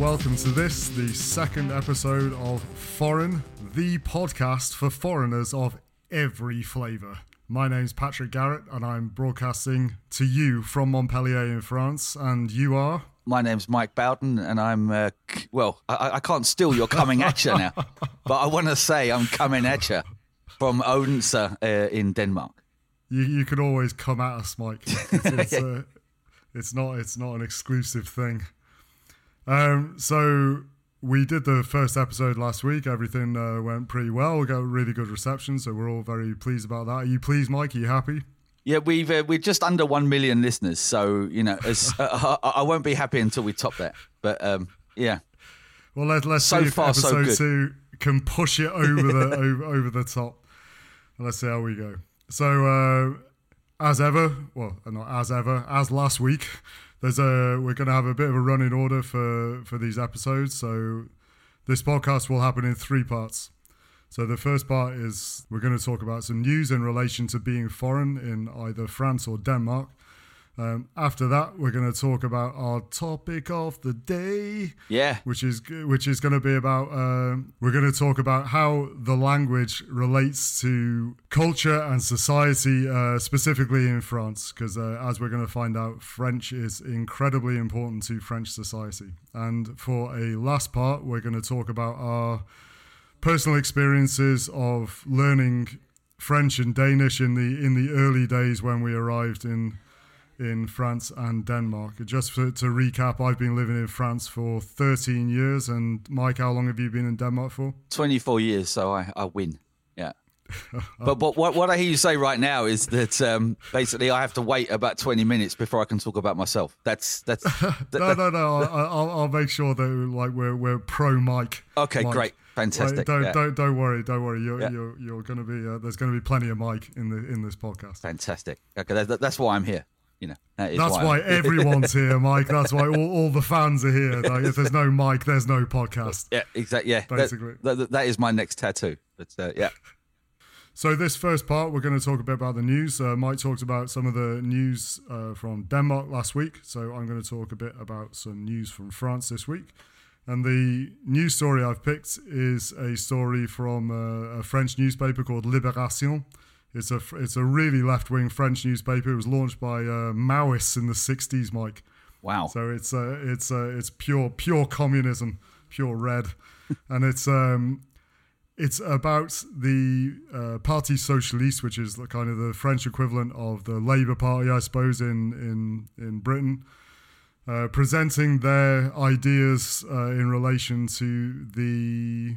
welcome to this, the second episode of Forrin, the podcast for foreigners of every flavour. My name's Patrick Garratt, and I'm broadcasting to you from Montpellier in France. And you are? My name's Mike Bowden, and I'm, uh, well, I, I can't steal your coming at you now, but I want to say I'm coming at you from Odense uh, in Denmark. You, you can always come at us, Mike. It's, it's, uh, it's not it's not an exclusive thing. Um, so we did the first episode last week. Everything uh, went pretty well. We got really good reception, so we're all very pleased about that. Are you pleased, Mike? Are you happy? Yeah, we've uh, we're just under one million listeners, so you know, as, uh, I, I won't be happy until we top that. But um, yeah, Well, let, let's So see if far, episode good. two can push it over the over, over the top. Let's see how we go. So, uh, as ever, well, not as ever, as last week, there's a we're going to have a bit of a running order for for these episodes. So, this podcast will happen in three parts. So the first part is we're going to talk about some news in relation to being foreign in either France or Denmark. Um, after that, we're going to talk about our topic of the day yeah, which is which is going to be about um we're going to talk about how the language relates to culture and society uh, specifically in France because uh, as we're going to find out French is incredibly important to French society. And for a last part we're going to talk about our personal experiences of learning French and Danish in the in the early days when we arrived in in France and Denmark. Just for, to recap, I've been living in France for 13 years. And Mike, how long have you been in Denmark for? 24 years, so I, I win. Yeah. But, but what, what I hear you say right now is that um, basically I have to wait about 20 minutes before I can talk about myself. That's that's that, No, no, no. I'll, I'll make sure that like we're we're pro Mike. Okay, Mike. great. Fantastic. Like, don't yeah. don't don't worry, don't worry. You're Yeah. you're you're going to be uh, there's going to be plenty of Mike in the in this podcast. Fantastic. Okay, that, that- that's why I'm here. You know, that is That's why, why everyone's here, Mike. That's why all, all the fans are here. Like, if there's no Mike, there's no podcast. Yeah, exactly. Yeah, Basically. that, that, that is my next tattoo. But uh, yeah, So this first part, we're going to talk a bit about the news. Uh, Mike talked about some of the news uh, from Denmark last week, so I'm going to talk a bit about some news from France this week. And the news story I've picked is a story from uh, a French newspaper called Libération. It's a it's a really left wing French newspaper. It was launched by uh, Maoists in the '60s, Mike. wow. So it's uh, it's uh, it's pure pure communism, pure red, and it's um, it's about the uh, Parti Socialiste, which is the kind of the French equivalent of the Labour Party, I suppose, in in in Britain, uh, presenting their ideas uh, in relation to the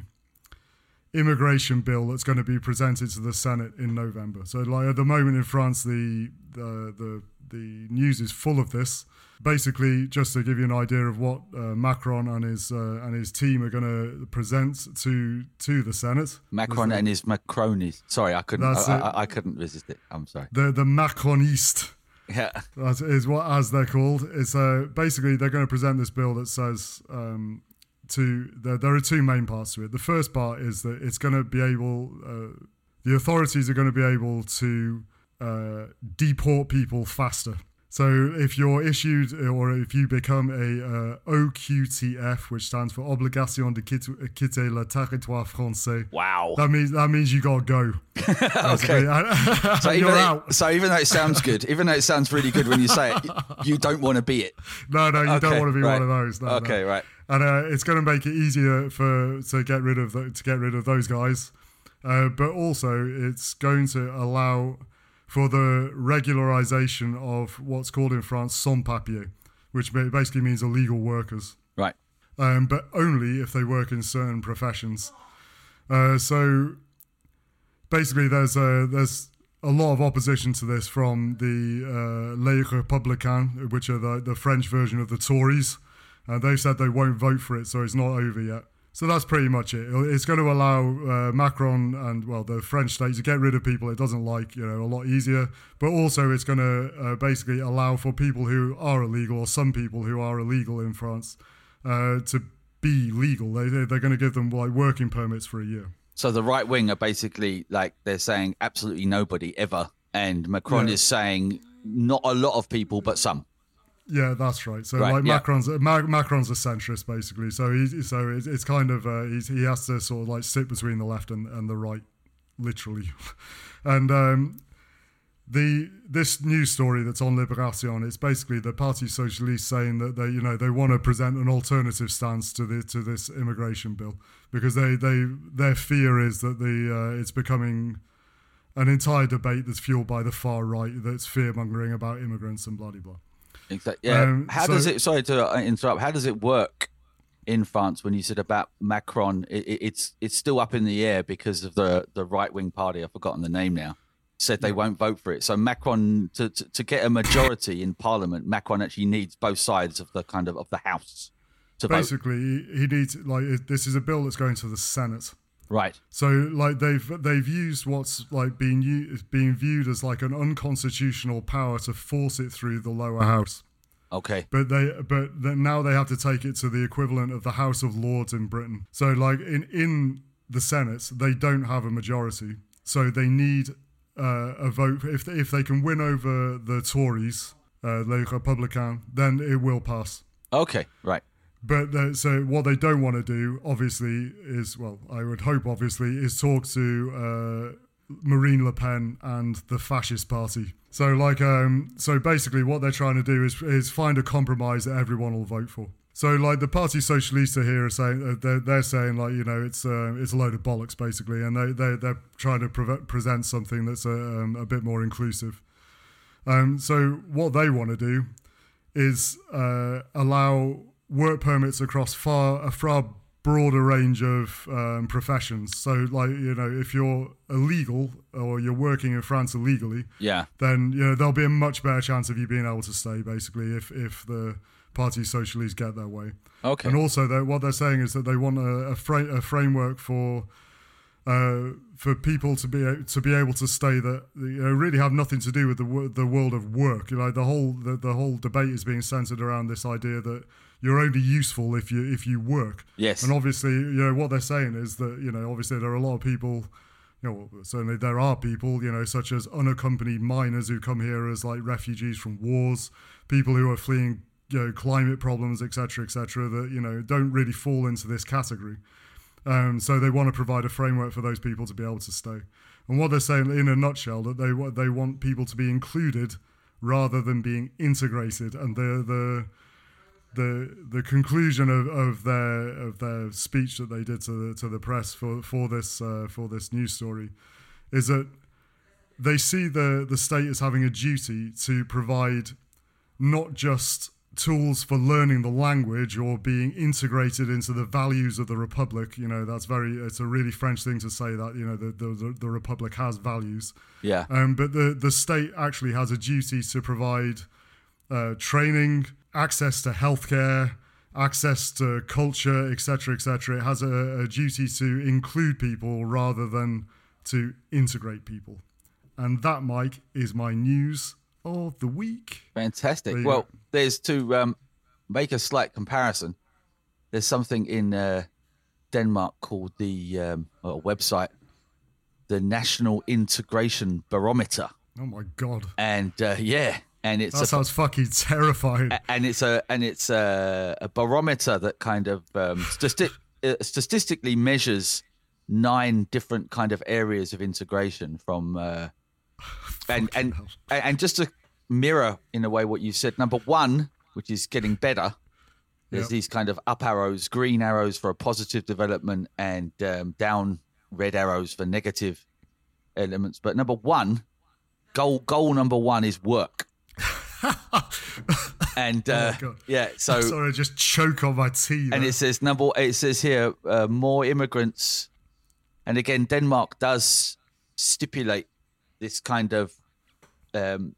immigration bill that's going to be presented to the Senate in November. So, like at the moment in France, the the the, the news is full of this. Basically, just to give you an idea of what uh, Macron and his uh, and his team are going to present to to the Senate. Macron and his Macronies. Sorry, I couldn't. I. I, I couldn't resist it. I'm sorry. The the Macroniste. Yeah. That is what as they're called. It's uh, basically they're going to present this bill that says um, to there, there are two main parts to it. The first part is that it's going to be able uh, the authorities are going to be able to uh, deport people faster. So if you're issued or if you become a uh, OQTF, which stands for Obligation de quitter, quitter le territoire français, Wow. that means that means you got to go. okay. So You're even, though, out. so even though it sounds good, even though it sounds really good when you say it, you don't want to be it. No, no, you don't want to be right. one of those. No, no. Okay, right. and uh, it's going to make it easier for to get rid of the, to get rid of those guys, uh, but also it's going to allow for the regularization of what's called in France sans papier, which basically means illegal workers, Right. um, but only if they work in certain professions. Uh, so basically, there's a there's a lot of opposition to this from the uh, Les Républicains, which are the, the French version of the Tories. Uh, they've said they won't vote for it, so it's not over yet. So that's pretty much it. It's going to allow uh, Macron and well the French state to get rid of people it doesn't like, you know, a lot easier. But also, it's going to uh, basically allow for people who are illegal or some people who are illegal in France uh, to be legal. They they- they're going to give them like working permits for a year. So the right wing are basically like they're saying absolutely nobody ever, and Macron Yeah. is saying not a lot of people, but some. Yeah, that's right. So Right, like yeah. Macron's Ma- Macron's a centrist basically. So he's so it's, it's kind of uh, he's, he has to sort of like sit between the left and, and the right, literally. and um, the this news story that's on Liberation, it's basically the Parti Socialiste saying that they you know they want to present an alternative stance to the to this immigration bill because they they their fear is that the uh, it's becoming an entire debate that's fueled by the far right that's fear mongering about immigrants and blah blah blah. Exactly. Yeah. Um, how so- does it? Sorry to uh, interrupt. How does it work in France when you said about Macron? It, it, it's it's still up in the air because of the the right wing party. I've forgotten the name now. Said they won't vote for it. So Macron to, to to get a majority in Parliament, Macron actually needs both sides of the kind of of the house to. Basically, he, he needs like this is a bill that's going to the Senate. Right. So like they've they've used what's like being u- being viewed as like an unconstitutional power to force it through the lower house. Okay. But they but then now they have to take it to the equivalent of the House of Lords in Britain. So like in in the Senate, they don't have a majority. So they need uh, a vote if if they can win over the Tories, uh, Les Républicains, then it will pass. Okay. Right. But the, so what they don't want to do, obviously, is well, I would hope, obviously, is talk to uh, Marine Le Pen and the fascist party. So like, um, so basically, what they're trying to do is is find a compromise that everyone will vote for. So like the Parti Socialiste here are saying uh, they're, they're saying like you know it's uh, it's a load of bollocks basically, and they they they're trying to pre- present something that's a, um, a bit more inclusive. Um, so what they want to do is uh, allow work permits across far a far broader range of um, professions. So, like you know, if you're illegal or you're working in France illegally, Yeah. then you know there'll be a much better chance of you being able to stay. Basically, if if the Parti Socialiste get their way. Okay. And also, they what they're saying is that they want a, a, fra- a framework for uh, for people to be to be able to stay that you know, really have nothing to do with the the world of work. You know, the whole the, the whole debate is being centered around this idea that you're only useful if you if you work. Yes. And obviously, you know what they're saying is that you know obviously there are a lot of people. You know, certainly there are people, you know, such as unaccompanied minors who come here as like refugees from wars, people who are fleeing, you know, climate problems, etc., etc., that you know don't really fall into this category. Um, so they want to provide a framework for those people to be able to stay. And what they're saying, in a nutshell, that they they want people to be included rather than being integrated. And the the the the conclusion of, of their of their speech that they did to the to the press for for this uh, for this news story is that they see the the state as having a duty to provide not just tools for learning the language or being integrated into the values of the republic you know that's very it's a really french thing to say that you know the the, the republic has values Yeah. um, but the, the state actually has a duty to provide uh, training, access to healthcare, access to culture, etc., etc. It has a, a duty to include people rather than to integrate people. And that, Mike, is my news of the week. Fantastic. There Well, there's to um, make a slight comparison. There's something in uh, Denmark called the um, well, website, the National Integration Barometer, Oh my god, and uh, yeah, and it's that a, sounds fucking terrifying. and it's a and it's a, a barometer that kind of um, stati- uh, statistically measures nine different kind of areas of integration from uh, and and and just to mirror in a way what you said number one which is getting better there's Yep. these kind of up arrows green arrows for a positive development and um, down red arrows for negative elements. But number one goal goal number one is work. And uh, Oh, yeah so Sorry, I just choke on my tea. and it says number it says here uh, more immigrants. And again denmark does stipulate this kind of um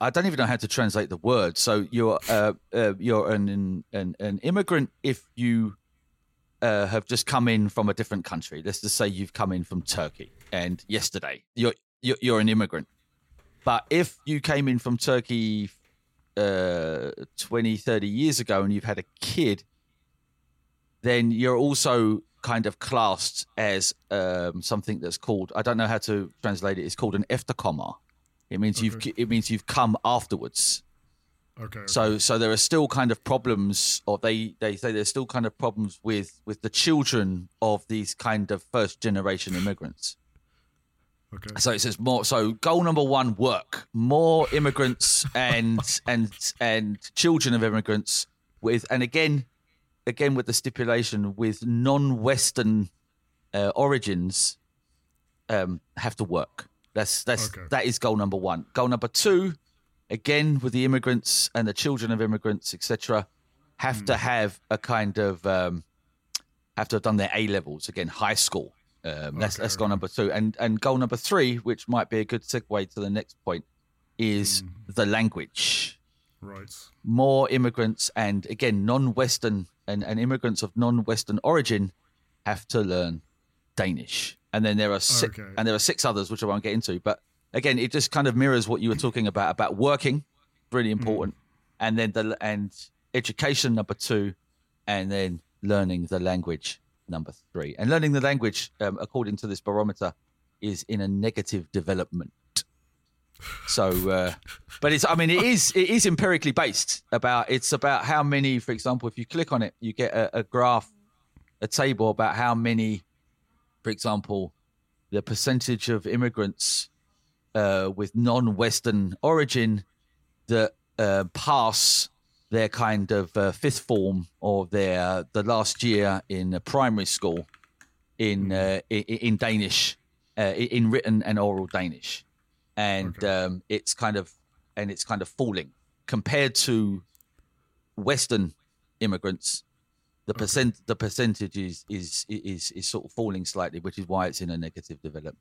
i don't even know how to translate the word. So you're uh, uh you're an, an an immigrant if you uh, have just come in from a different country. Let's just say you've come in from turkey and yesterday you're you're, you're an immigrant. But if you came in from turkey uh 20 30 years ago and you've had a kid then you're also kind of classed as um, something that's called I don't know how to translate it. It's called an efterkommer. It means you've it means you've come afterwards. Okay. okay. So so there are still kind of problems, or they they say there's still kind of problems with with the children of these kind of first generation immigrants. Okay. So it says more. So goal number one: work more immigrants and and and children of immigrants with, and again, again with the stipulation with non-Western uh, origins um, have to work. That's that's Okay. that is goal number one. Goal number two, again with the immigrants and the children of immigrants, etc., have Hmm. to have a kind of um, have to have done their A levels again, high school. Um, that's Okay, that's goal number two, and and goal number three, which might be a good segue to the next point, is Hmm. the language. Right. More immigrants and again non-Western and, and immigrants of non-Western origin have to learn Danish, and then there are six, Okay. and there are six others which I won't get into. But again, it just kind of mirrors what you were talking about about working, really important, and then the and education number two, and then learning the language number three. And learning the language, um, according to this barometer, is in a negative development. So, uh, but it's I mean it is it is empirically based about it's about how many, for example, if you click on it, you get a, a graph, a table about how many, for example, the percentage of immigrants uh, with non-Western origin that uh, pass their kind of uh, fifth form or their the last year in primary school in uh, in, in Danish, uh, in written and oral Danish, and Okay. um, it's kind of and it's kind of falling compared to Western immigrants. The percent the percentage is, is is is sort of falling slightly, which is why it's in a negative development.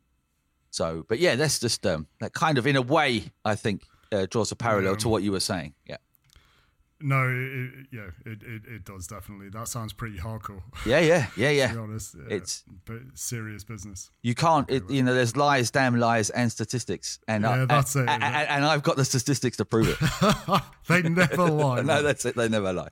So, but yeah, that's just um, that kind of in a way I think uh, draws a parallel Yeah. to what you were saying. Yeah, No, it, yeah, it, it, it does definitely. That sounds pretty hardcore. yeah, yeah, yeah, to yeah. be honest, Yeah, It's- but serious business. You can't, it, you know, there's lies, damn lies, and statistics, and I- Yeah, that's and, it. And, and- and I've got the statistics to prove it. they never lie. no, that's it. They never lie.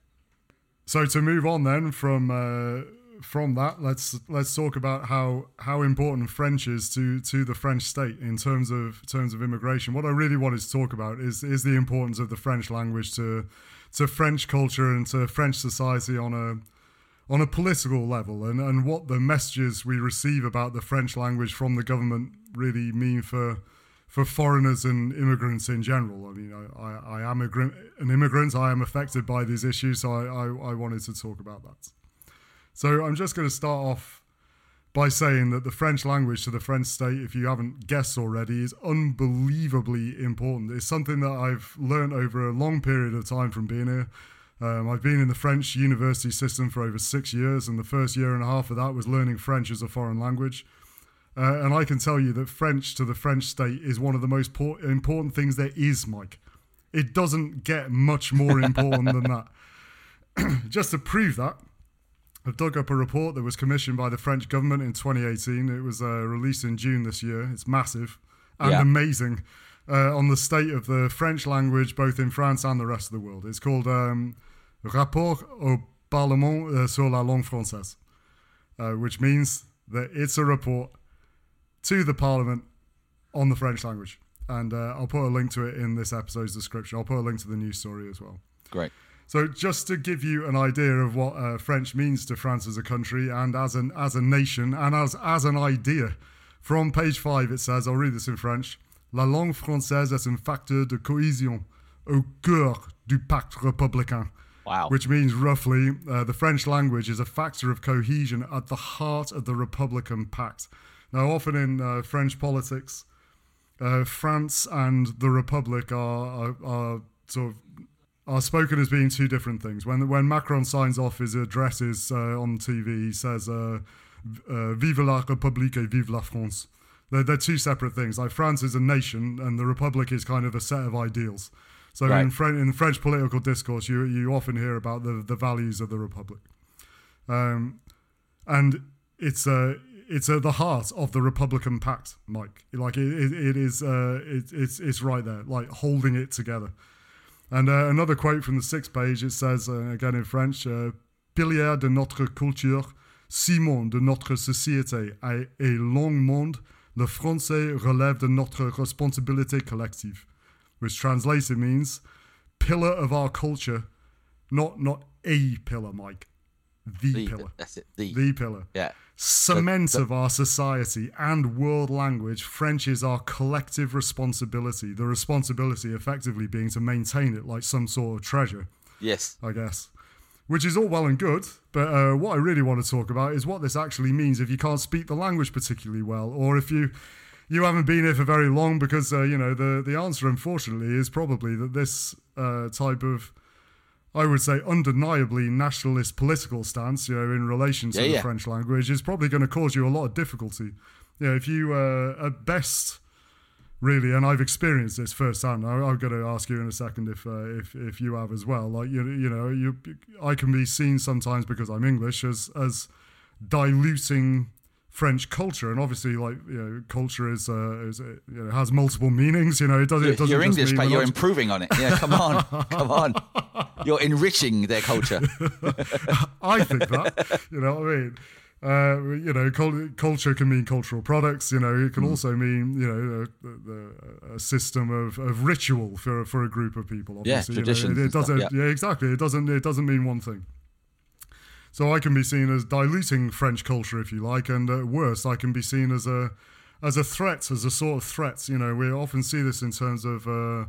So to move on then from uh, from that, let's let's talk about how how important French is to to the French state in terms of terms of immigration. What I really wanted to talk about is is the importance of the French language to to French culture and to French society on a on a political level and, and what the messages we receive about the French language from the government really mean for for foreigners and immigrants in general. I mean, I, I, I am an immigrant. I am affected by these issues, so I, I, I wanted to talk about that. So I'm just going to start off by saying that the French language to the French state, if you haven't guessed already, is unbelievably important. It's something that I've learned over a long period of time from being here. Um, I've been in the French university system for over six years, and the first year and a half of that was learning French as a foreign language. Uh, and I can tell you that French to the French state is one of the most por- important things there is, Mike. It doesn't get much more important than that. Just to prove that, I've dug up a report that was commissioned by the French government in 2018. It was uh, released in June this year. It's massive and Yeah. amazing uh, on the state of the French language, both in France and the rest of the world. It's called um, Rapport au Parlement euh, sur la langue française, uh, which means that it's a report to the Parliament on the French language. And uh, I'll put a link to it in this episode's description. I'll put a link to the news story as well. Great. So, just to give you an idea of what uh, French means to France as a country and as an as a nation and as as an idea, from page five it says, I'll read this in French: La langue française est un facteur de cohésion au cœur du pacte républicain. Wow. Which means roughly, uh, the French language is a factor of cohesion at the heart of the Republican Pact. Now, often in uh, French politics, uh, France and the Republic are, are, are sort of are spoken as being two different things. When when Macron signs off his addresses uh, on TV, he says uh, uh, "Vive la République et vive la France." They're, they're two separate things. Like France is a nation, and the Republic is kind of a set of ideals. So Right. in, French, in French political discourse, you you often hear about the, the values of the Republic, um, and it's uh, it's at the heart of the Republican Pact, Mike. Like it, it, it is uh, it, it's it's right there, like holding it together. And uh, another quote from the sixth page, it says, uh, again in French, uh, Pilier de notre culture, ciment de notre société et, et long monde, le français relève de notre responsabilité collective, which translated means pillar of our culture, not not a pillar, Mike, the, The, pillar, that's it. The, the pillar, yeah. cement of our society and world language. French is our collective responsibility. The responsibility, effectively, being to maintain it like some sort of treasure. Yes. I guess. Which is all well and good, but uh, what I really want to talk about is what this actually means if you can't speak the language particularly well, or if you you haven't been here for very long. Because uh, you know the the answer, unfortunately, is probably that this uh, type of I would say undeniably nationalist political stance, you know, in relation to Yeah, the yeah. French language, is probably going to cause you a lot of difficulty. You know, if you uh, at best really, and I've experienced this firsthand. I, I'm going to ask you in a second if uh, if if you have as well. Like you you know you I can be seen sometimes because I'm English as as diluting French culture, and obviously like you know culture is uh, is you know has multiple meanings. You know it doesn't it doesn't You're English, but you're improving on it. Yeah, come on. come on. You're enriching their culture. I think that. You know what I mean? Uh, you know, cul- culture can mean cultural products. You know, it Mm. can also mean you know a, a, a system of, of ritual for for a group of people. Yeah, Obviously, you know, it, it doesn't. yeah. yeah, exactly. It doesn't. It doesn't mean one thing. So I can be seen as diluting French culture, if you like, and at worst, I can be seen as a as a threat, as a sort of threat. You know, we often see this in terms of uh,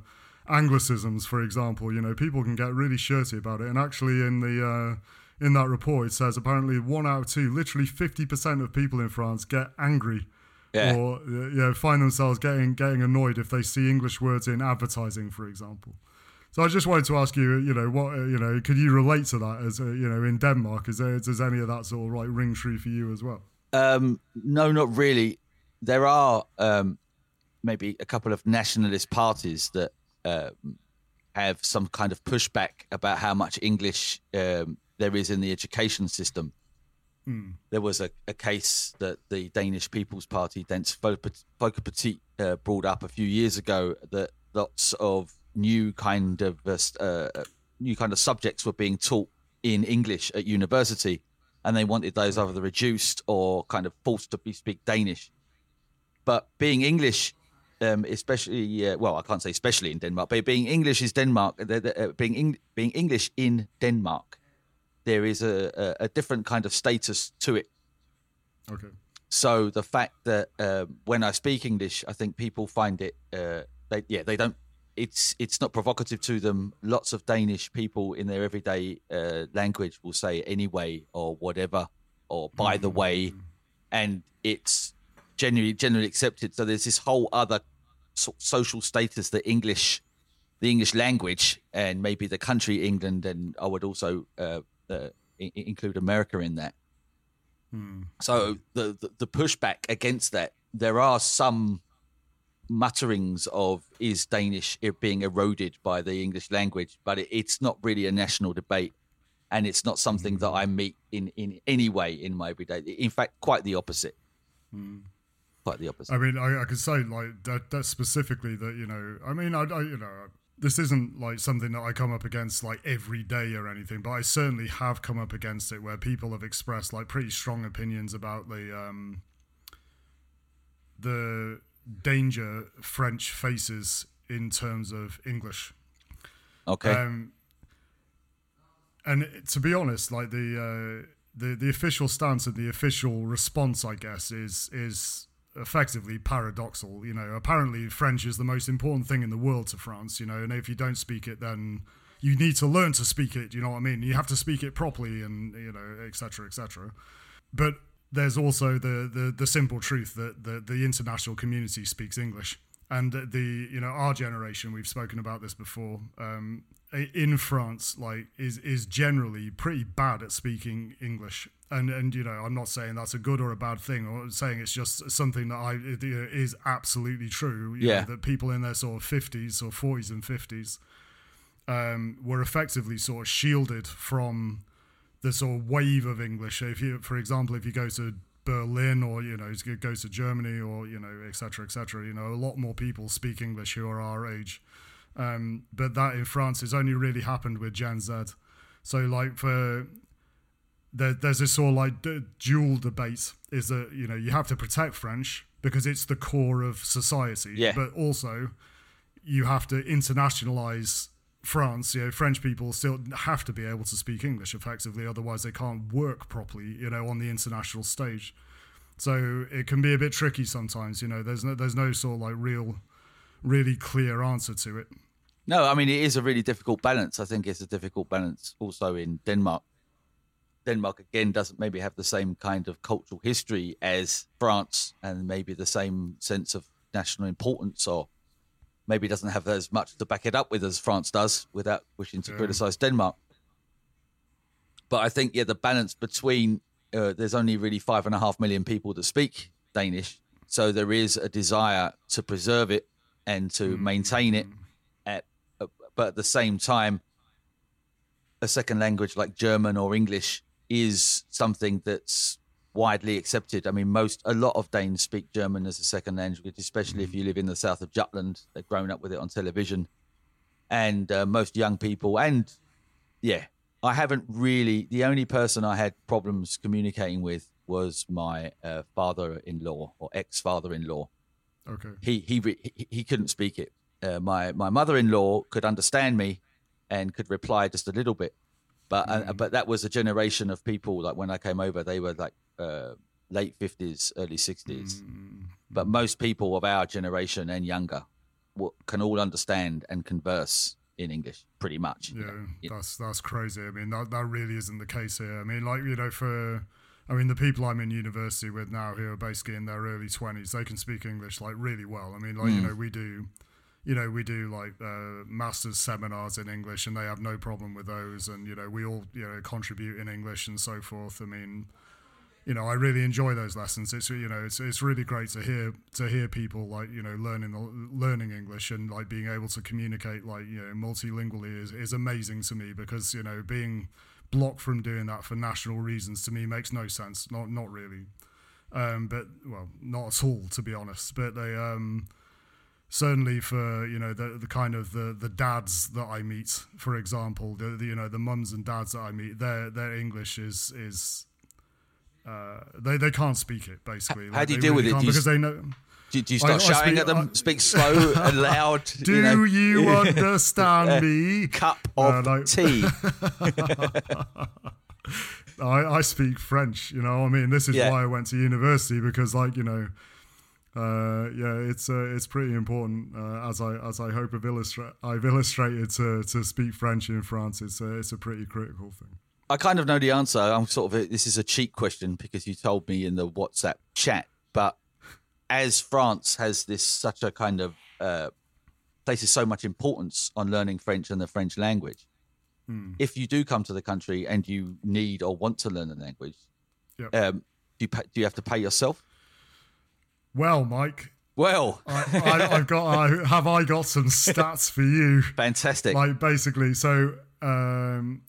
Anglicisms, for example. You know, people can get really shirty about it, and actually, in the uh, in that report, it says apparently one out of two, literally fifty percent of people in France get angry. Yeah. Or uh, you know, find themselves getting getting annoyed if they see English words in advertising, for example. So I just wanted to ask you, you know, what uh, you know, could you relate to that as uh, you know in Denmark? Is there does any of that sort of like ring true for you as well? Um, no, not really. There are um, maybe a couple of nationalist parties that um, have some kind of pushback about how much English um, there is in the education system. There was a, a case that the Danish People's Party, Dansk Folkep- Folkeparti, uh, brought up a few years ago that lots of new kind of uh, uh, new kind of subjects were being taught in English at university, and they wanted those either reduced or kind of forced to be speak Danish. But being English, um, especially uh, well, I can't say especially in Denmark, but being English is Denmark. Uh, uh, being Eng- being English in Denmark, there is a, a, a different kind of status to it. Okay. So the fact that um, when I speak English, I think people find it. Uh, they yeah, they don't. It's it's not provocative to them. Lots of Danish people in their everyday uh, language will say anyway or whatever or by the way, and it's generally generally accepted. So there's this whole other so- social status that English, the English language, and maybe the country England, and I would also uh, uh, i- include America in that. So the, the the pushback against that, there are some mutterings of is Danish it being eroded by the English language, but it, it's not really a national debate, and it's not something that I meet in in any way in my everyday. In fact, quite the opposite. Quite the opposite. I mean, I, I could say like that, that specifically that you know. I mean, I, I you know, this isn't like something that I come up against like every day or anything, but I certainly have come up against it where people have expressed like pretty strong opinions about the um, the danger French faces in terms of English. Okay. Um, and to be honest, like the uh, the the official stance and the official response, I guess, is is effectively paradoxal. You know, apparently French is the most important thing in the world to France. You know, and if you don't speak it, then you need to learn to speak it. You know what I mean? You have to speak it properly, and you know, etc. etc. But there's also the, the the simple truth that the the international community speaks English, and the you know our generation we've spoken about this before. Um, in France, like is is generally pretty bad at speaking English, and and you know I'm not saying that's a good or a bad thing, or saying it's just something that I it, you know, is absolutely true. you know, Yeah. that people in their sort of 50s or 40s and 50s um, were effectively sort of shielded from the sort of wave of English. If you, for example, if you go to Berlin or you know you go to Germany or you know etc cetera, etc cetera, you know a lot more people speak English who are our age. Um, but that in France has only really happened with Gen Z. So like for there, there's this sort of like d- dual debate is that you know you have to protect French because it's the core of society, Yeah. but also you have to internationalize France, you know, French people still have to be able to speak English effectively, otherwise they can't work properly, you know, on the international stage. So it can be a bit tricky sometimes, you know. There's no there's no sort of like real, really clear answer to it. No, I mean it is a really difficult balance. I think it's a difficult balance also in Denmark. Denmark again doesn't maybe have the same kind of cultural history as France, and maybe the same sense of national importance, or maybe doesn't have as much to back it up with as France does, without wishing to Yeah. criticise Denmark. But I think yeah, the balance between uh, there's only really five and a half million people that speak Danish, so there is a desire to preserve it and to maintain it. At uh, but at the same time, a second language like German or English is something that's widely accepted. I mean, most a lot of Danes speak German as a second language, especially if you live in the south of Jutland. They've grown up with it on television, and uh, most young people. And yeah, I haven't really. The only person I had problems communicating with was my uh, father-in-law or ex-father-in-law Okay. he he he, he couldn't speak it. Uh, my my mother-in-law could understand me and could reply just a little bit, but uh, but that was a generation of people like when I came over, they were like uh, late fifties, early sixties. But most people of our generation and younger w- can all understand and converse in English, pretty much. Yeah, You know, that's that's crazy. I mean, that that really isn't the case here. I mean, like you know, for I mean, the people I'm in university with now who are basically in their early twenties, they can speak English like really well. I mean, like you know, we do, you know, we do like uh, masters seminars in English, and they have no problem with those. And you know, we all you know contribute in English and so forth. I mean, you know, I really enjoy those lessons. It's you know, it's it's really great to hear to hear people like you know learning learning English and like being able to communicate like you know multilingually is is amazing to me because you know being blocked from doing that for national reasons to me makes no sense. Not not really, um, but well, not at all to be honest. But they um certainly for you know the the kind of the the dads that I meet, for example, the, the you know the mums and dads that I meet, their their English is is uh, they they can't speak it basically. How Like, do you deal with it? because they know. do, do you I- start I shouting speak- at them? I- speak slow and loud. Do you know, you understand me? cup Uh, of like- tea? I, I speak French, you know. I mean, this is Yeah. why I went to university because, like, you know, uh, yeah, it's uh, it's pretty important. Uh, as I as I hope I've, illustra- I've illustrated to to speak French in France. It's a it's a pretty critical thing. I kind of know the answer. I'm sort of this is a cheat question because you told me in the WhatsApp chat. But as France has this such a kind of uh, places so much importance on learning French and the French language, if you do come to the country and you need or want to learn the language, Yep. um, do you do you have to pay yourself? Well, Mike, Well, I, I, I've got I, have I got some stats for you. fantastic. like basically so um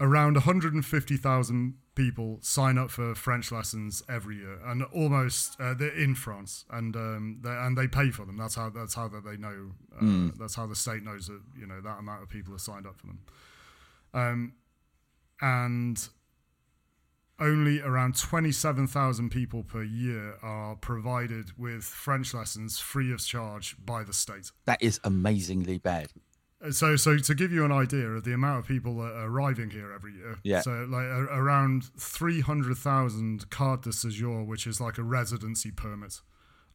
around 150,000 people sign up for French lessons every year and almost uh, they're in France and um they and they pay for them that's how that's how that they know uh, that's how the state knows that you know that amount of people have signed up for them um and only around 27,000 people per year are provided with French lessons free of charge by the state that is amazingly bad. so, so to give you an idea of the amount of people that are arriving here every year, Yeah. So like a, around three hundred thousand carte de séjour, which is like a residency permit,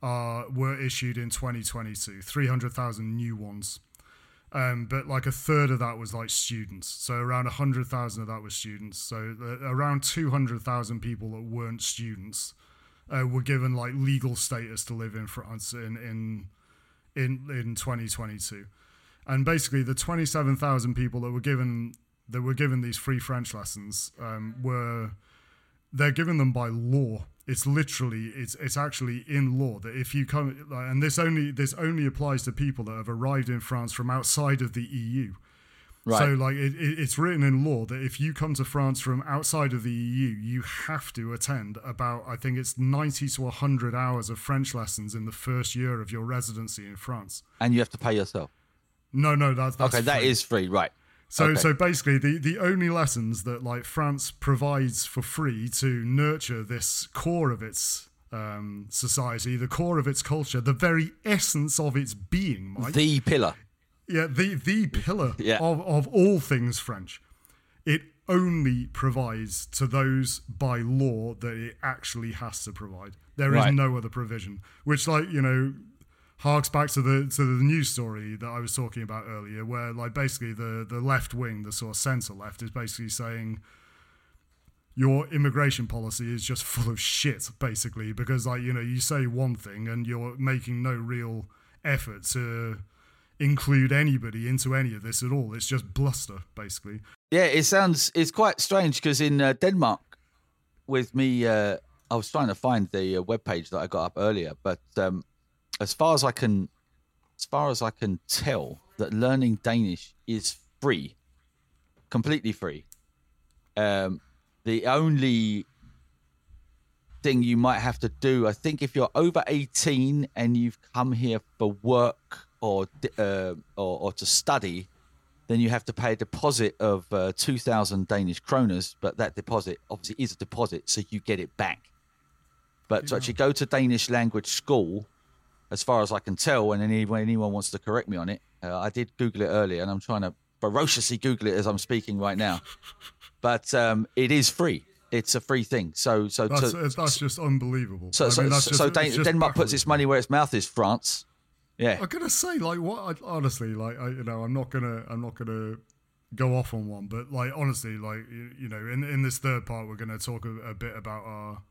uh, were issued in 2022. Three hundred thousand new ones, um, but like a third of that was like students. So around hundred thousand of that was students. So uh, around two hundred thousand people that weren't students uh, were given like legal status to live in France in in in in 2022 and basically the 27,000 people that were given that were given these free French lessons um, were they're given them by law. It's literally it's it's actually in law that if you come and this only this only applies to people that have arrived in France from outside of the EU. Right. So like it, it, it's written in law that if you come to France from outside of the EU, you have to attend about I think it's 90 to 100 hours of French lessons in the first year of your residency in France. and you have to pay yourself. No, no, that's, that's Okay, that free. is free, right? So, Okay. so basically, the, the only lessons that like France provides for free to nurture this core of its um, society, the core of its culture, the very essence of its being, Mike, The pillar. yeah, the the pillar Yeah. of of all things French. It only provides to those by law that it actually has to provide. There is Right. no other provision, which like you know harks back to the to the news story that I was talking about earlier, where like basically the the left wing, the sort of centre left, is basically saying your immigration policy is just full of shit, basically, because like you know you say one thing and you're making no real effort to include anybody into any of this at all. It's just bluster, basically. Yeah, it sounds it's quite strange because in uh, Denmark, with me, uh, I was trying to find the uh, webpage that I got up earlier, but um, as far as I can, as far as I can tell, that learning Danish is free, completely free. Um, the only thing you might have to do, I think, if you're over 18 and you've come here for work or uh, or, or to study, then you have to pay a deposit of uh, 2,000 Danish kroners. But that deposit obviously is a deposit, so you get it back. But to actually go to Danish language school, as far as I can tell, and anyone, anyone wants to correct me on it, uh, I did Google it earlier, and I'm trying to ferociously Google it as I'm speaking right now. But um, it is free. It's a free thing. So, so, That's to, that's just unbelievable. so, I so, mean, that's so, just- so Dan- Denmark puts its money where its mouth is. France, yeah. I'm gonna say like what I, honestly like I, you know I'm not gonna I'm not gonna go off on one but like honestly like you, you know in in this third part we're gonna talk a, a bit about our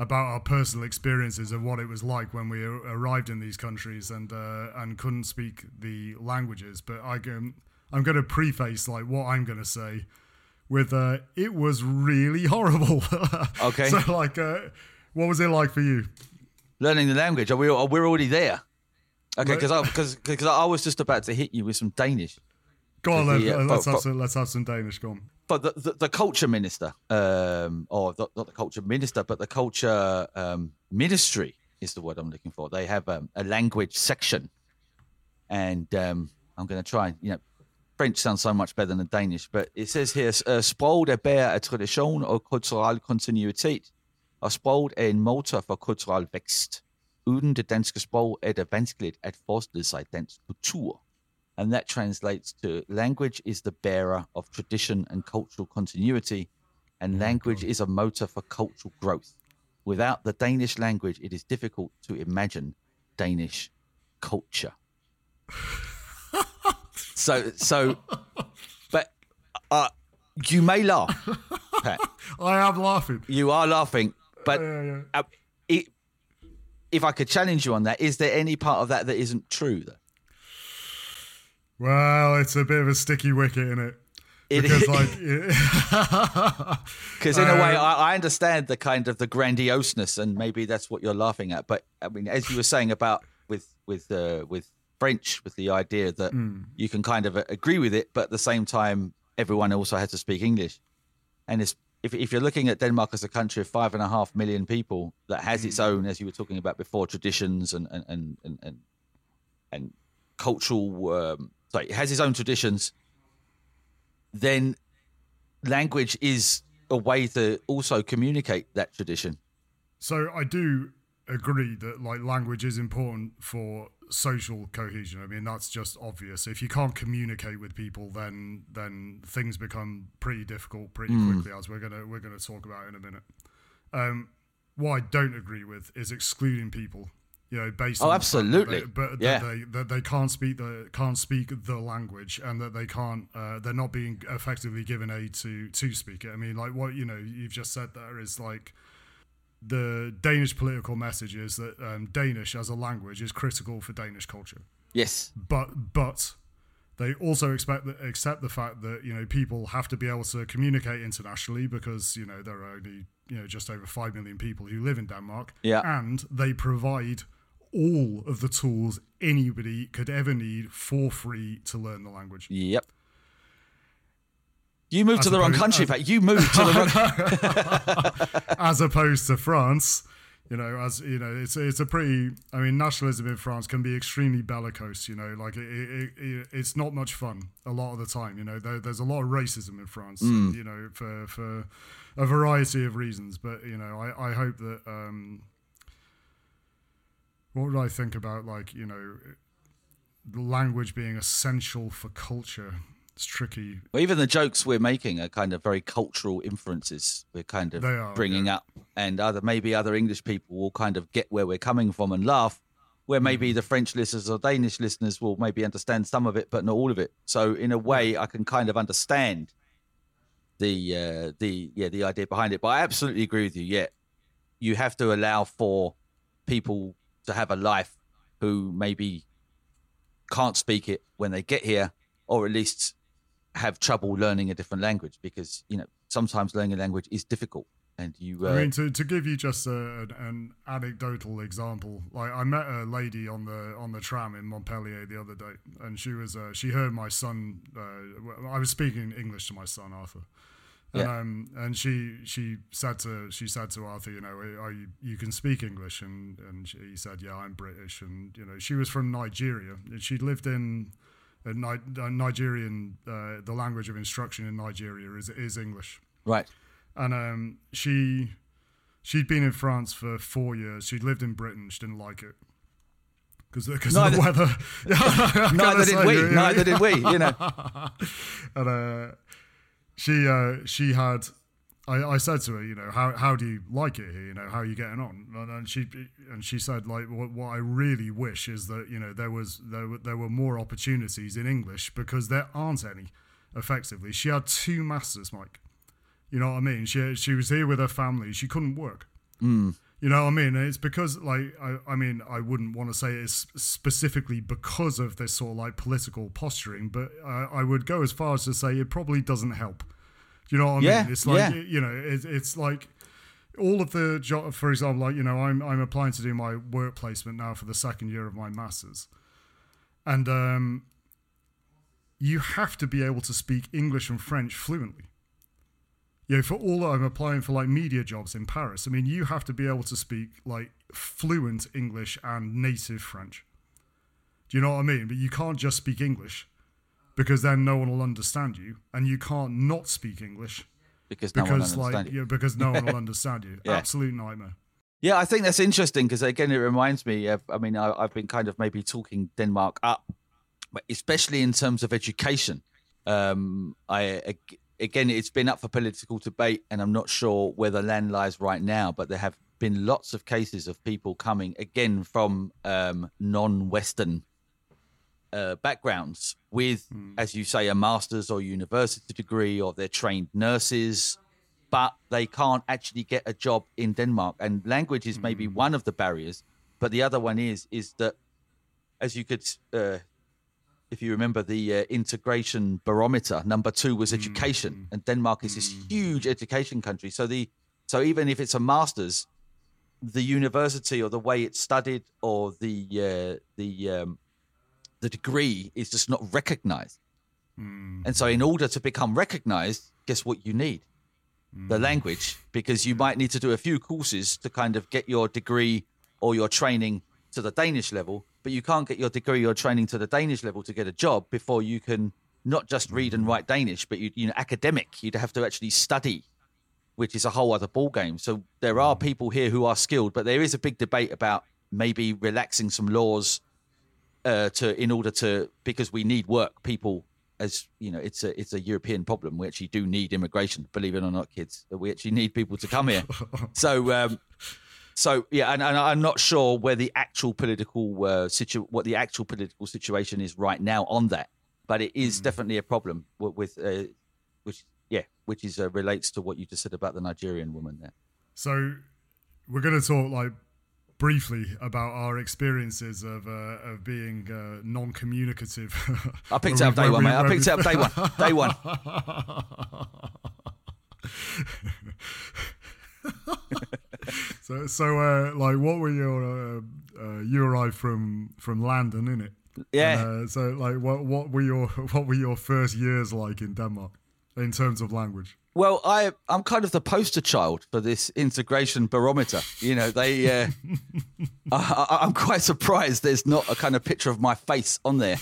about our personal experiences of what it was like when we arrived in these countries and uh, and couldn't speak the languages but I can I'm gonna preface like what I'm gonna say with uh, it was really horrible Okay. so like uh, what was it like for you learning the language. Are we? Are we're already there? Okay, because I because because I was just about to hit you with some Danish. go on The, let, uh, let's fo- have some, let's have some Danish go on But the, the, the culture minister, um, or the, not the culture minister, but the culture um, ministry is the word I'm looking for. They have um, a language section, and um, I'm going to try. You know, French sounds so much better than Danish, but it says here: uh, "Sproget er bærer af tradition og kulturel kontinuitet, og sproget er en motor for kulturel vækst. Uden det danske sprog er det vanskeligt at forestille sig dansk kultur." And that translates to language is the bearer of tradition and cultural continuity, and language is a motor for cultural growth. Without the Danish language, it is difficult to imagine Danish culture. so, so, but uh, you may laugh, Pat. I am laughing. You are laughing, but Yeah, yeah. uh, it, if I could challenge you on that, is there any part of that that isn't true? Though? Well, it's a bit of a sticky wicket, in it? It Because is. like, Because in a way, Uh, I, I understand the kind of the grandioseness, and maybe that's what you're laughing at. But I mean, as you were saying about with with uh, with French, with the idea that Hmm. you can kind of uh, agree with it, but at the same time, everyone also has to speak English. And it's, if if you're looking at Denmark as a country of five and a half million people that has its Hmm. own, as you were talking about before, traditions and and and and and, and cultural, um, sorry, it has its own traditions. Then language is a way to also communicate that tradition. so I do agree that like language is important for social cohesion. I mean, that's just obvious. If you can't communicate with people, then then things become pretty difficult pretty quickly, as we're gonna we're gonna talk about in a minute. Um, what I don't agree with is excluding people. You know, based Oh, on the that absolutely. they, but Yeah. that they that they can't speak the can't speak the language, and that they can't uh, they're not being effectively given aid to to speak it. I mean, like what you know you've just said there is like the Danish political message is that um, Danish as a language is critical for Danish culture, Yes. but but they also expect that, accept the fact that you know people have to be able to communicate internationally because you know there are only you know just over five million people who live in Denmark, Yeah. and they provide all of the tools anybody could ever need for free to learn the language. Yep. You moved As to the wrong country, as- Pat. You moved to the wrong. as opposed to France. You know, as you know, it's it's a pretty. I mean, nationalism in France can be extremely bellicose. You know, like it, it, it, it's not much fun a lot of the time. You know, there, there's a lot of racism in France. and, you know, for for a variety of reasons. But you know, I I hope that. um what would I think about like you know the language being essential for culture. It's tricky. Well, even the jokes we're making are kind of very cultural inferences. We're kind of are, bringing yeah. up, and other maybe other English people will kind of get where we're coming from and laugh. Where maybe the French listeners or Danish listeners will maybe understand some of it, but not all of it. So in a way, I can kind of understand the uh, the yeah the idea behind it. But I absolutely agree with you. Yeah, you have to allow for people to have a life who maybe can't speak it when they get here, or at least have trouble learning a different language because you know sometimes learning a language is difficult, and you. Uh, I mean, to, to give you just a, an, an anecdotal example, like I met a lady on the on the tram in Montpellier the other day, and she was uh, she heard my son. Uh, I was speaking English to my son Arthur, and Yeah. um and she she said to she said to Arthur, you know, are you you can speak English, and and she, he said, yeah, I'm British, and you know, she was from Nigeria, and she lived in. A Ni- a Nigerian, uh, the language of instruction in Nigeria is is English right. and um, she she'd been in France for four years. She'd lived in Britain. She didn't like it because because of the weather. Neither did we. you Neither did we. You know. and uh, she uh, she had. I, I said to her, you know, how how do you like it here? You know, how are you getting on? And, she and she said, like, what, what I really wish is that you know there was there were, there were more opportunities in English because there aren't any. Effectively, she had two masters, Mike. You know what I mean? She she was here with her family. She couldn't work. You know what I mean? And it's because, like, I, I mean, I wouldn't want to say it's specifically because of this sort of like political posturing, but I, I would go as far as to say it probably doesn't help. You know what I Yeah, mean? It's like, yeah. you know, it, it's like all of the job, for example, like, you know, I'm, I'm applying to do my work placement now for the second year of my master's. And um, you have to be able to speak English and French fluently you know, for all I'm applying for like media jobs in Paris, I mean, you have to be able to speak like fluent English and native French. Do you know what I mean? But you can't just speak English because then no one will understand you, and you can't not speak English Because no one because understands like you. yeah, because no one will understand you. Yeah. Absolute nightmare. Yeah, I think that's interesting because again, it reminds me of. I mean, I, I've been kind of maybe talking Denmark up, but especially in terms of education. Um, I again, it's been up for political debate, and I'm not sure where the land lies right now. But there have been lots of cases of people coming again from um, non-Western uh, backgrounds with, as you say, a master's or university degree, or they're trained nurses, but they can't actually get a job in Denmark. And language is maybe one of the barriers, but the other one is is that, as you could, uh, if you remember the uh, integration barometer, number two was education, and Denmark is this huge education country. So the so even if it's a master's, the university or the way it's studied or the uh, the um, the degree is just not recognized. And so, in order to become recognized, guess what you need? The language, because you might need to do a few courses to kind of get your degree or your training to the Danish level, but you can't get your degree or training to the Danish level to get a job before you can not just read and write Danish, but you, you know, academic. You'd have to actually study, which is a whole other ball game. So there are people here who are skilled, but there is a big debate about maybe relaxing some laws uh, to in order to because we need work people as you know it's a it's a European problem we actually do need immigration believe it or not kids we actually need people to come here so um so yeah and, and I'm not sure where the actual political uh, situ what the actual political situation is right now on that but it is definitely a problem with, with uh, which yeah which is uh, relates to what you just said about the Nigerian woman there. So we're going to talk like briefly about our experiences of uh, of being uh, non-communicative. I picked it up day one mate. I picked it up day one. day one So, so uh, like, what were your? Uh, uh, you arrived from from London, innit? yeah Uh, so, like, what what were your what were your first years like in Denmark in terms of language? Well, I I'm kind of the poster child for this integration barometer. You know, they. Uh, I, I, I'm quite surprised there's not a kind of picture of my face on there,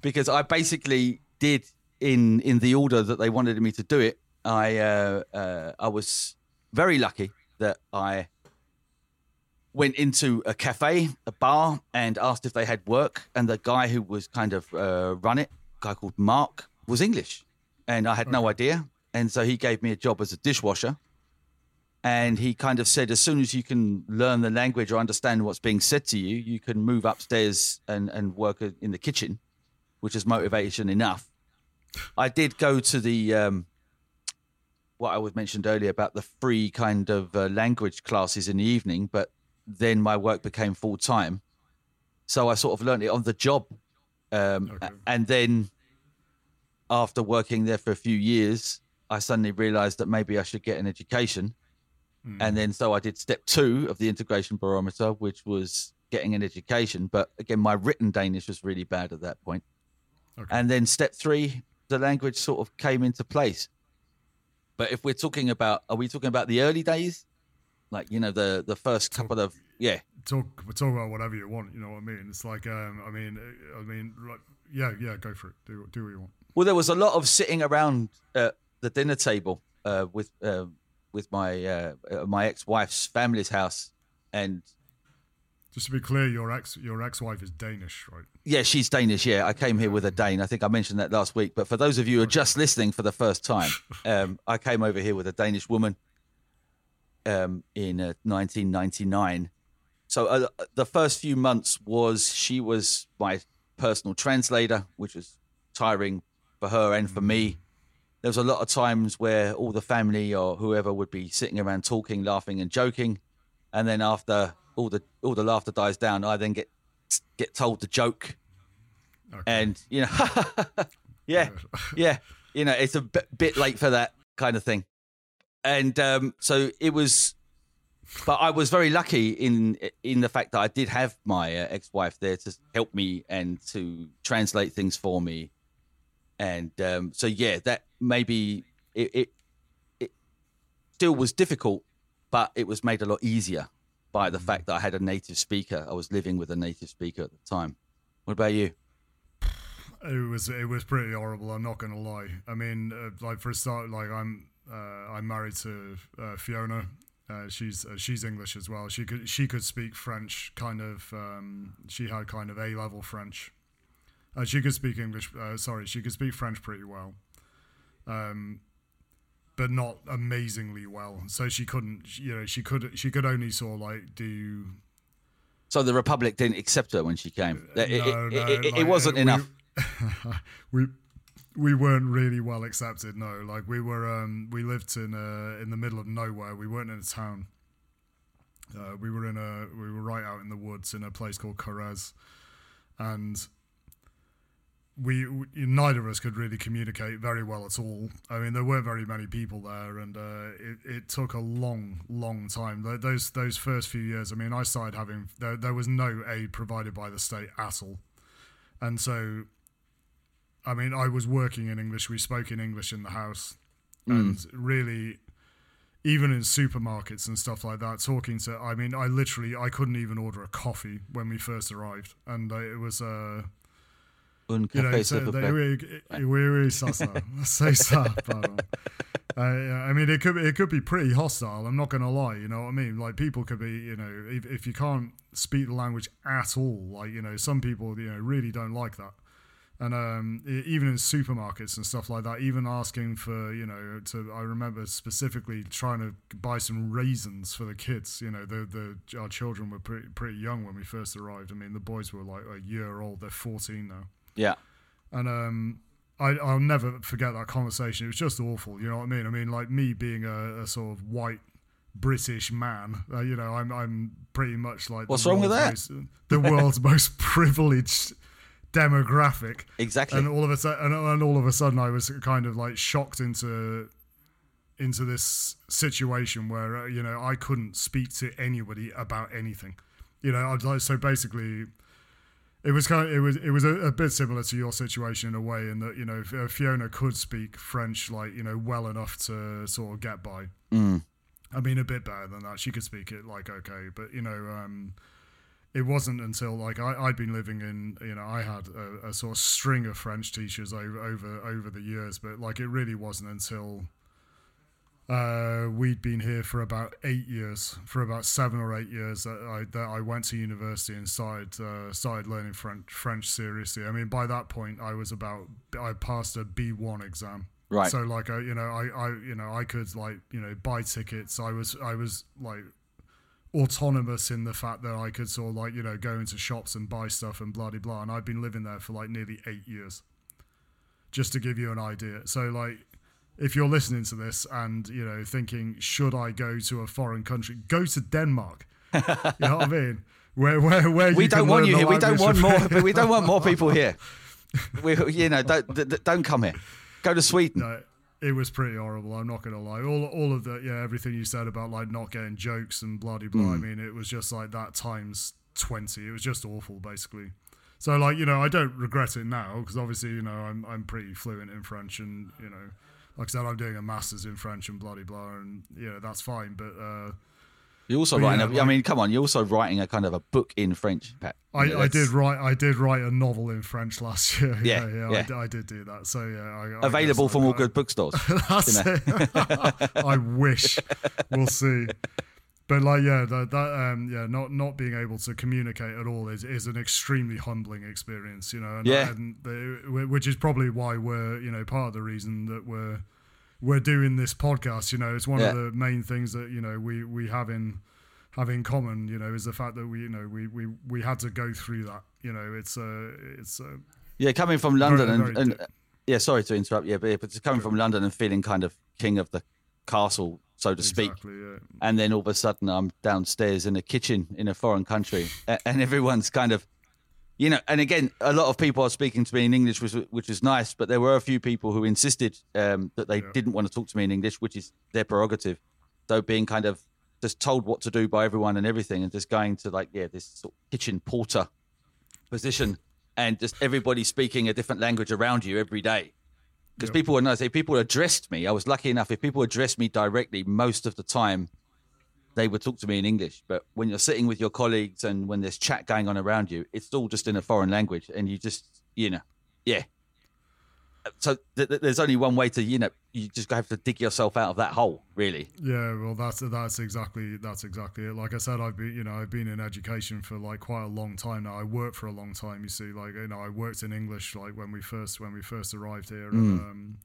because I basically did in in the order that they wanted me to do it. I uh, uh, I was very lucky that I went into a cafe, a bar, and asked if they had work. And the guy who was kind of uh, run it, a guy called Mark, was English, and I had no idea. And so he gave me a job as a dishwasher. And he kind of said, as soon as you can learn the language or understand what's being said to you, you can move upstairs and, and work in the kitchen, which is motivation enough. I did go to the um, what I was mentioned earlier about the free kind of uh, language classes in the evening, but then my work became full time, so I sort of learned it on the job, um, Okay. and then after working there for a few years, I suddenly realised that maybe I should get an education, and then so I did step two of the integration barometer, which was getting an education. But again, my written Danish was really bad at that point. Okay. And then step three, the language sort of came into place. But if we're talking about, are we talking about the early days? Like, you know, the, the first couple of, yeah. talk talk about whatever you want. You know what I mean? It's like, um, I mean, I mean, like, yeah, yeah, go for it. Do do what you want. Well, there was a lot of sitting around uh, the dinner table uh, with uh, with my uh, uh, my ex-wife's family's house. And Just to be clear, your ex your ex wife is Danish, right? yeah, she's Danish. Yeah, I came here with a Dane. I think I mentioned that last week. But for those of you who are just listening for the first time, um, I came over here with a Danish woman um, in uh, 1999. So uh, the first few months was she was my personal translator, which was tiring for her and for me. There was a lot of times where all the family or whoever would be sitting around talking, laughing, and joking, and then after all the all the laughter dies down, I then get get told the joke, Okay. and you know, yeah, yeah, you know, it's a bit, bit late for that kind of thing, and um, so it was. But I was very lucky in in the fact that I did have my uh, ex-wife there to help me and to translate things for me, and um, so yeah, that maybe it, it it still was difficult, but it was made a lot easier by the fact that I had a native speaker. I was living with a native speaker at the time. What about you? It was it was pretty horrible. I'm not gonna lie. I mean, uh, like for a start, like I'm uh, I'm married to uh, Fiona. Uh, she's uh, she's English as well. She could she could speak French, kind of. Um, she had kind of A level French. Uh, she could speak English. Sorry, she could speak French pretty well, um, but not amazingly well. So she couldn't. You know, she could she could only sort of like do So the Republic didn't accept her when she came. It, it- no, it- no, it- it like, wasn't we- enough. we we weren't really well accepted. No, like we were. Um, we lived in uh, in the middle of nowhere. We weren't in a town. Uh, we were in a we were right out in the woods in a place called Corrèze, and we, we neither of us could really communicate very well at all. I mean, there weren't very many people there, and uh, it it took a long, long time. Those those first few years. I mean, I started having there there was no aid provided by the state at all, and so I mean, I was working in English. We spoke in English in the house, and really, even in supermarkets and stuff like that, talking to. I mean, I literally I couldn't even order a coffee when we first arrived, and uh, it was uh, Un you know, café, s'il they, plaît. we, ça, ça. C'est ça, pardon. Uh, I mean, it could be, it could be pretty hostile. I'm not going to lie. You know what I mean? Like people could be, you know, if, if you can't speak the language at all, like you know, some people, you know, really don't like that. And um, even in supermarkets and stuff like that, even asking for, you know, to I remember specifically trying to buy some raisins for the kids. You know, the the our children were pretty pretty young when we first arrived. I mean, the boys were like a year old. They're 14 now Yeah. and um, I, I'll never forget that conversation. It was just awful. You know what I mean? I mean, like me being a, a sort of white British man. Uh, you know, I'm I'm pretty much like the What's wrong with world's most- the world's most privileged demographic. Exactly. And all of a sudden, and, and all of a sudden, I was kind of like shocked into into this situation where uh, you know I couldn't speak to anybody about anything. You know, I'd like so basically. It was kind of it was it was a, a bit similar to your situation in a way, in that you know Fiona could speak French like you know well enough to sort of get by. Mm. I mean, a bit better than that. She could speak it like okay, but you know, um, it wasn't until like I, I'd been living in, you know, I had a, a sort of string of French teachers over over over the years, but like it really wasn't until uh, we'd been here for about eight years, for about seven or eight years. That I that I went to university and started uh, started learning French French seriously. I mean, by that point, I was about I passed a B one exam. Right. So like, I, you know, I, I, you know, I could like, you know, buy tickets. I was, I was like autonomous in the fact that I could sort of like, you know, go into shops and buy stuff and blah, blah, blah. And I've been living there for like nearly eight years, just to give you an idea. So like, if you're listening to this and you know thinking, should I go to a foreign country? Go to Denmark. you know what I mean? Where, where, where we you don't want you here. We don't want more. we don't want more people here. We, you know, don't don't come here. Go to Sweden. No, it was pretty horrible. I'm not gonna lie. All all of the yeah, everything you said about like not getting jokes and bloody blah. I Hmm. mean, it was just like that times twenty. It was just awful, basically. So like you know, I don't regret it now because obviously you know I'm I'm pretty fluent in French and you know, like I said, I'm doing a masters in French and bloody blah, and you know that's fine. But uh, You're also writing. yeah, a, I like- mean, come on. You're also writing a kind of a book in French, Pat. I, You know, I did write I did write a novel in French last year. Yeah, Yeah, yeah, yeah. I, I did do that. So yeah, I, I Available from I- all good bookstores. That's you it. I wish. We'll see. But like, yeah, that, that um, yeah, not not being able to communicate at all is, is an extremely humbling experience, you know. And, Yeah. and the, which is probably why we're, you know, part of the reason that we're we're doing this podcast. You know, it's one Yeah. of the main things that you know we we have in have in common. You know, is the fact that we, you know, we we we had to go through that. You know, it's uh, it's uh, Yeah, coming from London Very, and, very and deep. yeah, sorry to interrupt. Yeah, but, but coming from London and feeling kind of king of the castle, so to speak. Yeah. and then all of a sudden I'm downstairs in a kitchen in a foreign country, and everyone's kind of, you know, and again, a lot of people are speaking to me in English, which, which is nice, but there were a few people who insisted um, that they Yeah. didn't want to talk to me in English, which is their prerogative. So being kind of just told what to do by everyone and everything, and just going to like, yeah, this sort of kitchen porter position, and just everybody speaking a different language around you every day because Yeah. people were nice. If people addressed me, I was lucky enough. If people addressed me directly, most of the time, they would talk to me in English. But when you're sitting with your colleagues and when there's chat going on around you, it's all just in a foreign language, and you just, you know, yeah. So th- th- there's only one way to, you know, you just have to dig yourself out of that hole, really. Yeah, well, that's that's exactly that's exactly it. Like I said, I've been you know I've been in education for like quite a long time now. I worked for a long time. You see, like you know I worked in English like when we first when we first arrived here. And, um,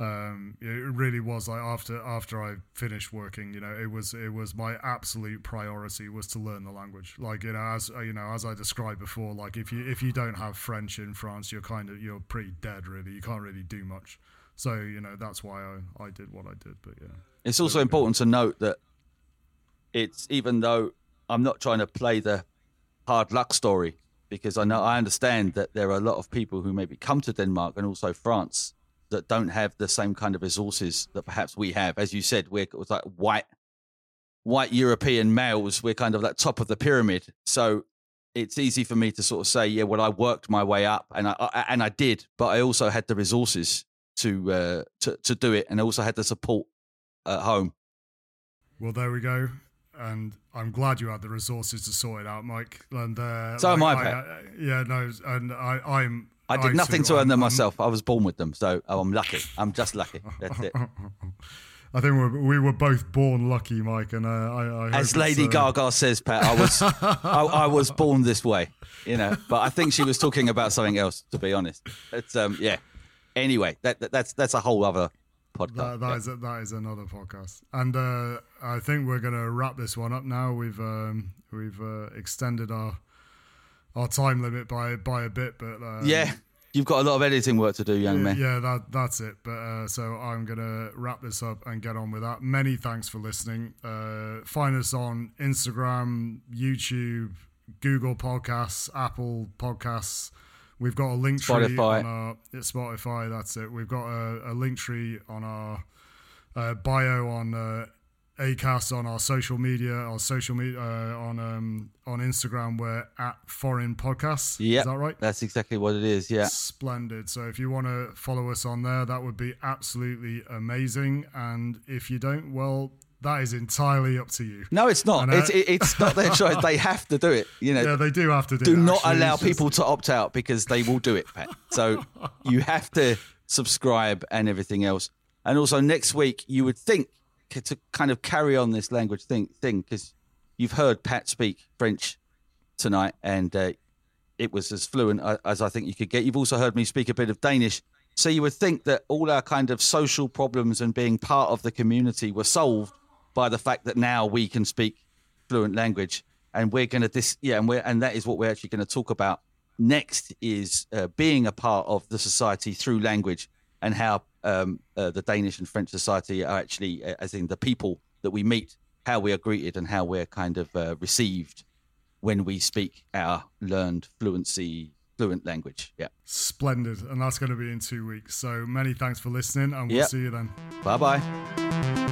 um, it really was like after after I finished working, you know, it was it was my absolute priority was to learn the language. Like you know, as you know, as I described before, like if you if you don't have French in France, you're kind of you're pretty dead. Really, you can't really do much. So you know that's why I, I did what I did. But yeah. It's also important to note that it's even though I'm not trying to play the hard luck story because I know I understand that there are a lot of people who maybe come to Denmark and also France that don't have the same kind of resources that perhaps we have. As you said, we're it was like white white European males. We're kind of like top of the pyramid, so it's easy for me to sort of say, yeah, well, I worked my way up, and I, I and I did, but I also had the resources to uh, to to do it, and I also had the support at home. Well, there we go. And I'm glad you had the resources to sort it out, Mike. And uh, So am I, Pat. uh, yeah, no, and I, I'm. I did nothing too, to earn them I'm- myself. I was born with them, so oh, I'm lucky. I'm just lucky. That's it. I think we're, we were both born lucky, Mike, and uh, I, I. As Lady uh, Gaga says, Pat, I was I, I was born this way, you know. But I think she was talking about something else, to be honest. It's um yeah. Anyway, that, that that's that's a whole other podcast. That, that Yeah. is a, that is another podcast, and uh, I think we're gonna wrap this one up now. We've um, we've uh, extended our our time limit by by a bit, but um, yeah, you've got a lot of editing work to do, young man. Yeah, that that's it. But uh, so I'm gonna wrap this up and get on with that. Many thanks for listening. Uh, find us on Instagram, YouTube, Google Podcasts, Apple Podcasts. We've got a link tree on our Spotify. That's it. We've got a, a link tree on our uh, bio on uh, Acast on our social media, our social media uh, on um, on Instagram. We're at Forrin Podcasts. Yeah, is that right? That's exactly what it is. Yeah. Splendid. So if you want to follow us on there, that would be absolutely amazing. And if you don't, well, that is entirely up to you. No, it's not. And, uh, It's it's not their choice. They have to do it. You know, Yeah, they do have to do. do not actually. allow It's just- people to opt out because they will do it, Pat. So you have to subscribe and everything else. And also next week, you would think to kind of carry on this language thing thing because you've heard Pat speak French tonight, and uh, it was as fluent as I think you could get. You've also heard me speak a bit of Danish. So you would think that all our kind of social problems and being part of the community were solved by the fact that now we can speak fluent language, and we're going to this yeah, and we're and that is what we're actually going to talk about next is uh, being a part of the society through language and how um, uh, the Danish and French society are actually, uh, as in the people that we meet, how we are greeted and how we're kind of uh, received when we speak our learned fluency fluent language. Yeah. Splendid. And that's going to be in two weeks. So many thanks for listening and we'll yep. see you then. Bye bye.